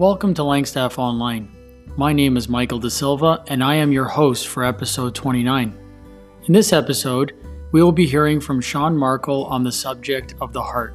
Welcome to Langstaff Online. My name is Michael De Silva, and I am your host for episode 29. In this episode, we will be hearing from Sean Markle on the subject of the heart.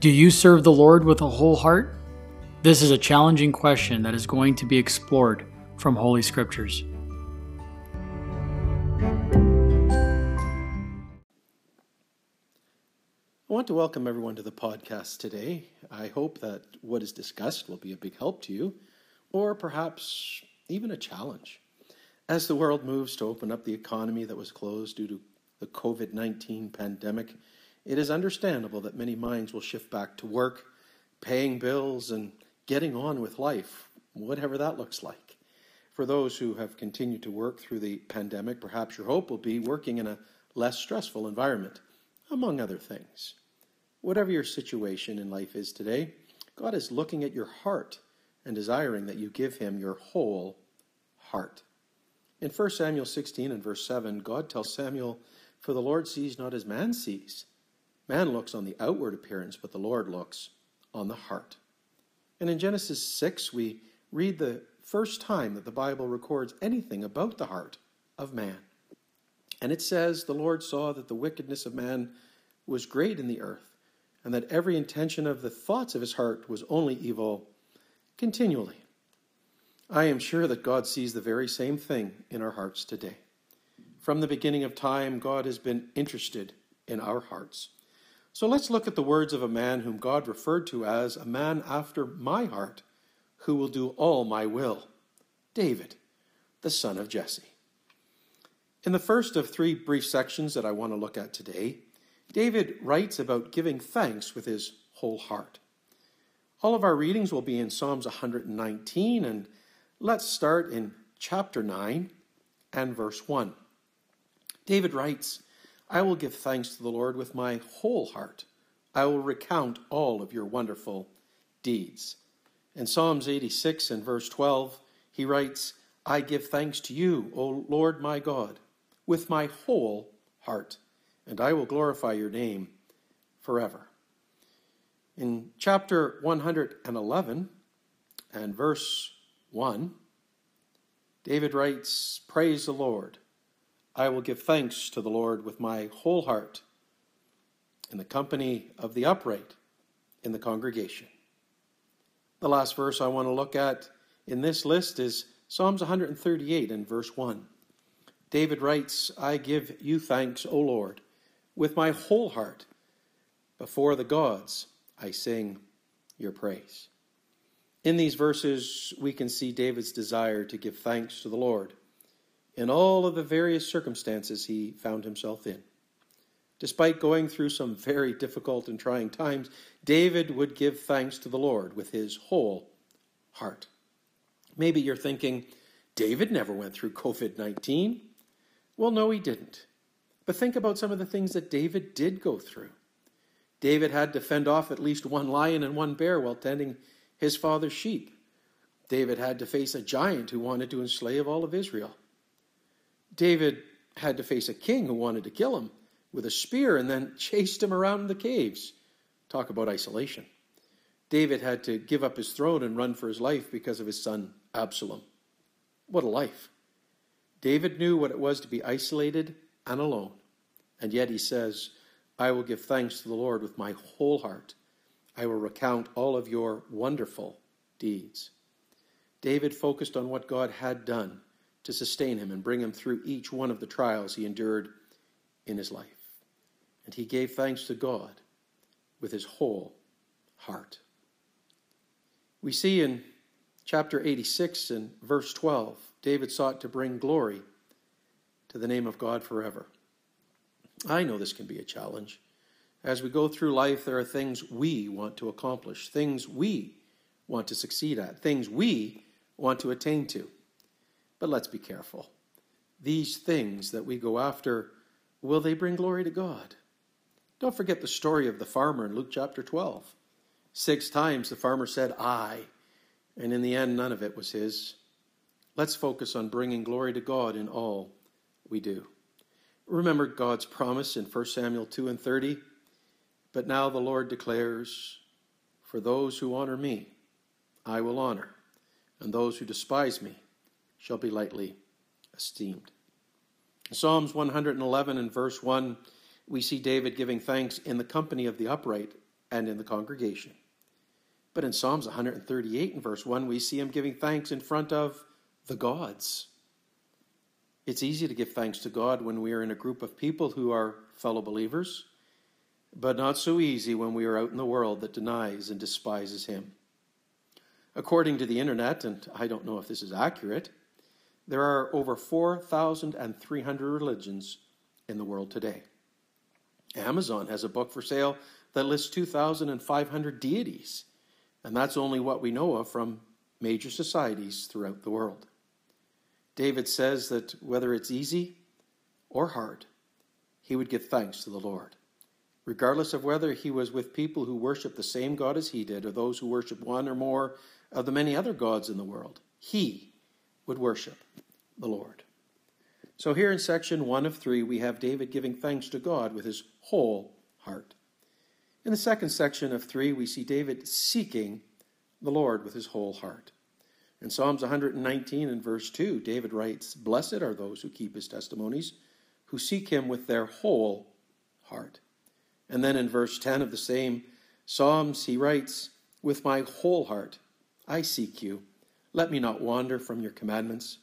Do you serve the Lord with a whole heart? This is a challenging question that is going to be explored from Holy Scriptures. I want to welcome everyone to the podcast today. I hope that what is discussed will be a big help to you, or perhaps even a challenge. As the world moves to open up the economy that was closed due to the COVID 19 pandemic, it is understandable that many minds will shift back to work, paying bills, and getting on with life, whatever that looks like. For those who have continued to work through the pandemic, perhaps your hope will be working in a less stressful environment, among other things. Whatever your situation in life is today, God is looking at your heart and desiring that you give him your whole heart. In 1 Samuel 16 and verse 7, God tells Samuel, For the Lord sees not as man sees. Man looks on the outward appearance, but the Lord looks on the heart. And in Genesis 6, we read the first time that the Bible records anything about the heart of man. And it says, The Lord saw that the wickedness of man was great in the earth and that every intention of the thoughts of his heart was only evil continually. I am sure that God sees the very same thing in our hearts today. From the beginning of time, God has been interested in our hearts. So let's look at the words of a man whom God referred to as a man after my heart, who will do all my will David, the son of Jesse. In the first of three brief sections that I want to look at today, David writes about giving thanks with his whole heart. All of our readings will be in Psalms 119, and let's start in chapter 9 and verse 1. David writes, I will give thanks to the Lord with my whole heart. I will recount all of your wonderful deeds. In Psalms 86 and verse 12, he writes, I give thanks to you, O Lord my God, with my whole heart and I will glorify your name forever. In chapter 111 and verse 1, David writes, Praise the Lord. I will give thanks to the Lord with my whole heart in the company of the upright in the congregation. The last verse I want to look at in this list is Psalms 138 and verse 1. David writes, I give you thanks, O Lord with my whole heart. Before the gods, I sing your praise. In these verses, we can see David's desire to give thanks to the Lord in all of the various circumstances he found himself in. Despite going through some very difficult and trying times, David would give thanks to the Lord with his whole heart. Maybe you're thinking, David never went through COVID 19. Well, no, he didn't. But think about some of the things that David did go through. David had to fend off at least one lion and one bear while tending his father's sheep. David had to face a giant who wanted to enslave all of Israel. David had to face a king who wanted to kill him with a spear and then chased him around the caves. Talk about isolation. David had to give up his throne and run for his life because of his son Absalom. What a life. David knew what it was to be isolated and alone. And yet he says, I will give thanks to the Lord with my whole heart. I will recount all of your wonderful deeds. David focused on what God had done to sustain him and bring him through each one of the trials he endured in his life. And he gave thanks to God with his whole heart. We see in chapter 86 and verse 12, David sought to bring glory to the name of God forever. I know this can be a challenge. As we go through life, there are things we want to accomplish, things we want to succeed at, things we want to attain to. But let's be careful. These things that we go after, will they bring glory to God? Don't forget the story of the farmer in Luke chapter 12. Six times the farmer said, I, and in the end, none of it was his. Let's focus on bringing glory to God in all we do. Remember God's promise in 1 Samuel 2 and 30. But now the Lord declares, For those who honor me, I will honor, and those who despise me shall be lightly esteemed. In Psalms 111 and verse 1, we see David giving thanks in the company of the upright and in the congregation. But in Psalms 138 and verse 1, we see him giving thanks in front of the gods. It's easy to give thanks to God when we are in a group of people who are fellow believers, but not so easy when we are out in the world that denies and despises Him. According to the internet, and I don't know if this is accurate, there are over 4,300 religions in the world today. Amazon has a book for sale that lists 2,500 deities, and that's only what we know of from major societies throughout the world. David says that whether it's easy or hard, he would give thanks to the Lord. Regardless of whether he was with people who worship the same God as he did or those who worship one or more of the many other gods in the world, he would worship the Lord. So, here in section one of three, we have David giving thanks to God with his whole heart. In the second section of three, we see David seeking the Lord with his whole heart. In Psalms 119 and verse 2, David writes, Blessed are those who keep his testimonies, who seek him with their whole heart. And then in verse 10 of the same Psalms, he writes, With my whole heart I seek you. Let me not wander from your commandments.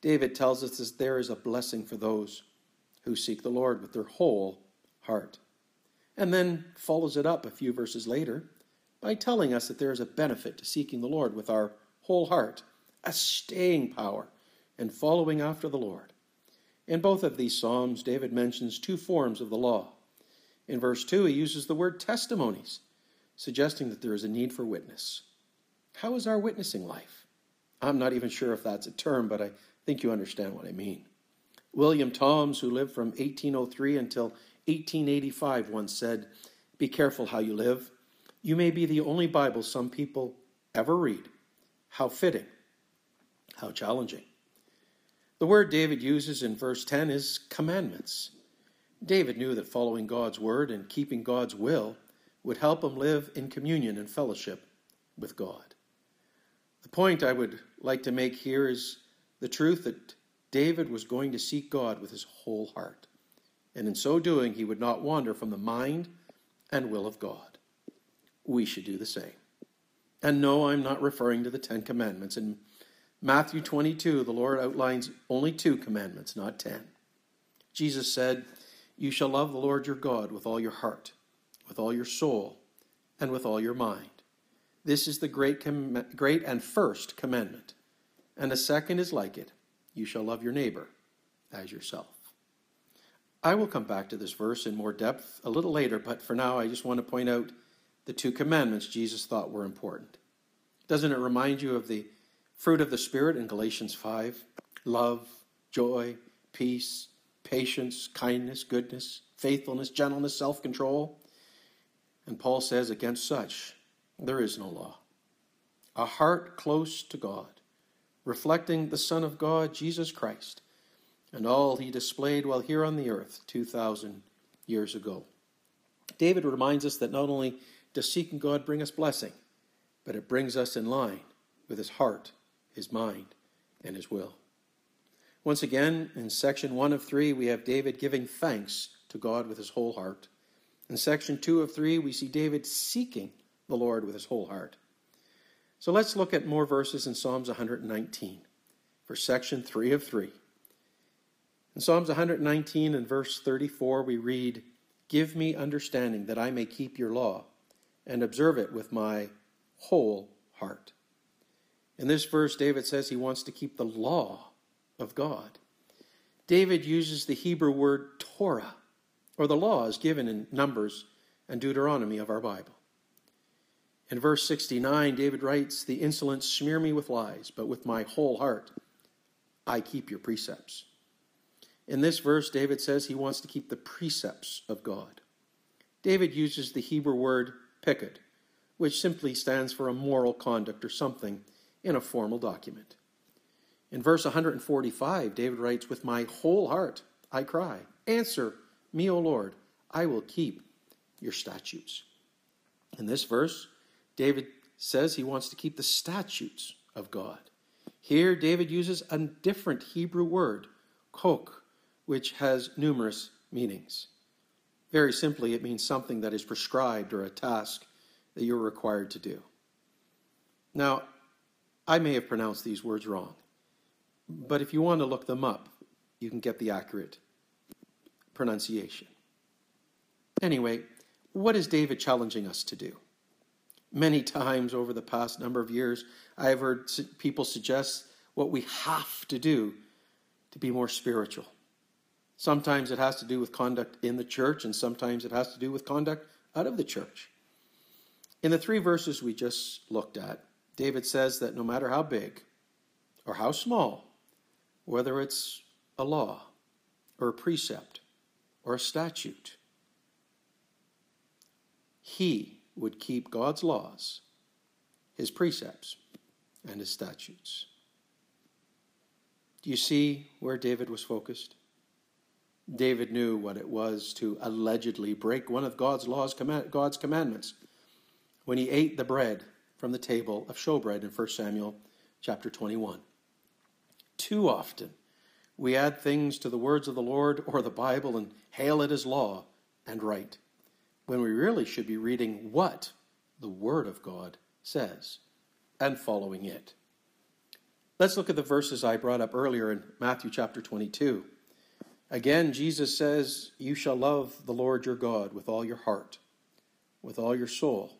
David tells us that there is a blessing for those who seek the Lord with their whole heart. And then follows it up a few verses later by telling us that there is a benefit to seeking the Lord with our whole heart, a staying power and following after the Lord. In both of these Psalms, David mentions two forms of the law. In verse 2, he uses the word testimonies, suggesting that there is a need for witness. How is our witnessing life? I'm not even sure if that's a term, but I think you understand what I mean. William Toms, who lived from 1803 until 1885, once said, Be careful how you live. You may be the only Bible some people ever read. How fitting. How challenging. The word David uses in verse 10 is commandments. David knew that following God's word and keeping God's will would help him live in communion and fellowship with God. The point I would like to make here is the truth that David was going to seek God with his whole heart, and in so doing, he would not wander from the mind and will of God. We should do the same. And no, I'm not referring to the Ten Commandments. In Matthew 22, the Lord outlines only two commandments, not ten. Jesus said, You shall love the Lord your God with all your heart, with all your soul, and with all your mind. This is the great, com- great and first commandment. And the second is like it you shall love your neighbor as yourself. I will come back to this verse in more depth a little later, but for now I just want to point out the two commandments Jesus thought were important. Doesn't it remind you of the fruit of the Spirit in Galatians 5? Love, joy, peace, patience, kindness, goodness, faithfulness, gentleness, self control. And Paul says, against such there is no law. A heart close to God, reflecting the Son of God, Jesus Christ, and all he displayed while here on the earth 2,000 years ago. David reminds us that not only does seeking God bring us blessing, but it brings us in line with his heart, his mind, and his will. Once again, in section 1 of 3, we have David giving thanks to God with his whole heart. In section 2 of 3, we see David seeking the Lord with his whole heart. So let's look at more verses in Psalms 119 for section 3 of 3. In Psalms 119 and verse 34, we read, Give me understanding that I may keep your law and observe it with my whole heart. In this verse, David says he wants to keep the law of God. David uses the Hebrew word Torah, or the law is given in Numbers and Deuteronomy of our Bible. In verse 69, David writes, The insolent smear me with lies, but with my whole heart I keep your precepts. In this verse, David says he wants to keep the precepts of God. David uses the Hebrew word pekud, which simply stands for a moral conduct or something in a formal document. In verse 145, David writes, With my whole heart I cry, Answer me, O Lord, I will keep your statutes. In this verse, David says he wants to keep the statutes of God. Here, David uses a different Hebrew word, kok, which has numerous meanings. Very simply, it means something that is prescribed or a task that you're required to do. Now, I may have pronounced these words wrong, but if you want to look them up, you can get the accurate pronunciation. Anyway, what is David challenging us to do? Many times over the past number of years, I have heard people suggest what we have to do to be more spiritual. Sometimes it has to do with conduct in the church, and sometimes it has to do with conduct out of the church. In the three verses we just looked at, David says that no matter how big or how small, whether it's a law or a precept or a statute, he would keep God's laws, his precepts, and his statutes. Do you see where David was focused? David knew what it was to allegedly break one of God's laws, God's commandments, when he ate the bread from the table of showbread in 1 Samuel chapter 21. Too often, we add things to the words of the Lord or the Bible and hail it as law and right when we really should be reading what the Word of God says and following it. Let's look at the verses I brought up earlier in Matthew chapter 22. Again, Jesus says, You shall love the Lord your God with all your heart, with all your soul,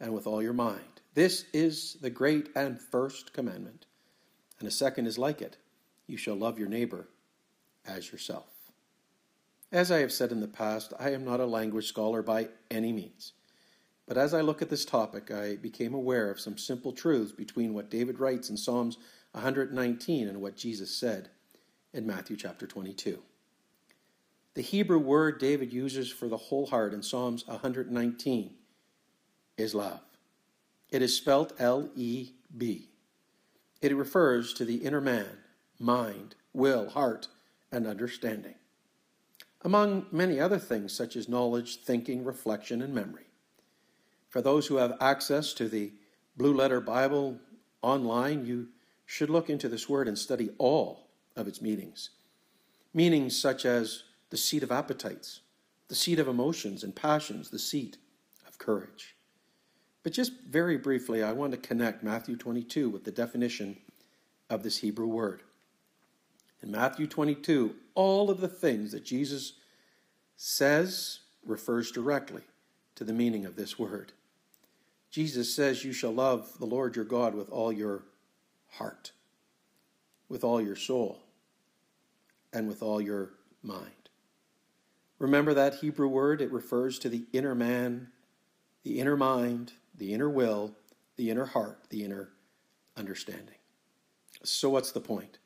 and with all your mind. This is the great and first commandment. And a second is like it you shall love your neighbor as yourself. As I have said in the past, I am not a language scholar by any means. But as I look at this topic, I became aware of some simple truths between what David writes in Psalms 119 and what Jesus said in Matthew chapter 22. The Hebrew word David uses for the whole heart in Psalms 119 is love. It is spelt L E B. It refers to the inner man, mind, will, heart, and understanding among many other things such as knowledge, thinking, reflection, and memory. For those who have access to the Blue Letter Bible online, you should look into this word and study all of its meanings. Meanings such as the seat of appetites, the seat of emotions and passions, the seat of courage. But just very briefly, I want to connect Matthew 22 with the definition of this Hebrew word. In Matthew 22, all of the things that Jesus says refers directly to the meaning of this word. Jesus says, You shall love the Lord your God with all your heart, with all your soul, and with all your mind. Remember that Hebrew word? It refers to the inner man, the inner mind, the inner will, the inner heart, the inner understanding. So, what's the point?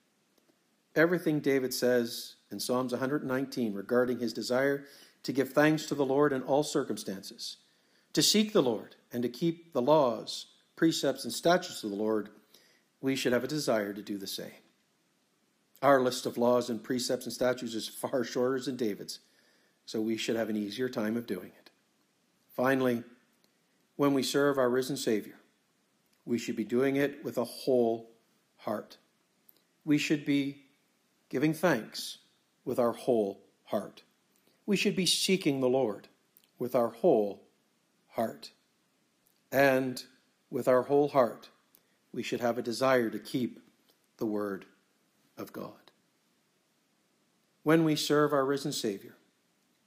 everything David says in Psalms 119 regarding his desire to give thanks to the Lord in all circumstances, to seek the Lord, and to keep the laws, precepts, and statutes of the Lord, we should have a desire to do the same. Our list of laws and precepts and statutes is far shorter than David's, so we should have an easier time of doing it. Finally, when we serve our risen Savior, we should be doing it with a whole heart. We should be giving thanks with our whole heart. We should be seeking the Lord with our whole heart. And with our whole heart, we should have a desire to keep the Word of God. When we serve our risen Savior,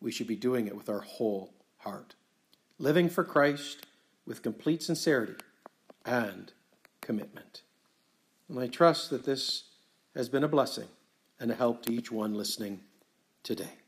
we should be doing it with our whole heart, living for Christ with complete sincerity and commitment. And I trust that this has been a blessing and a help to each one listening today.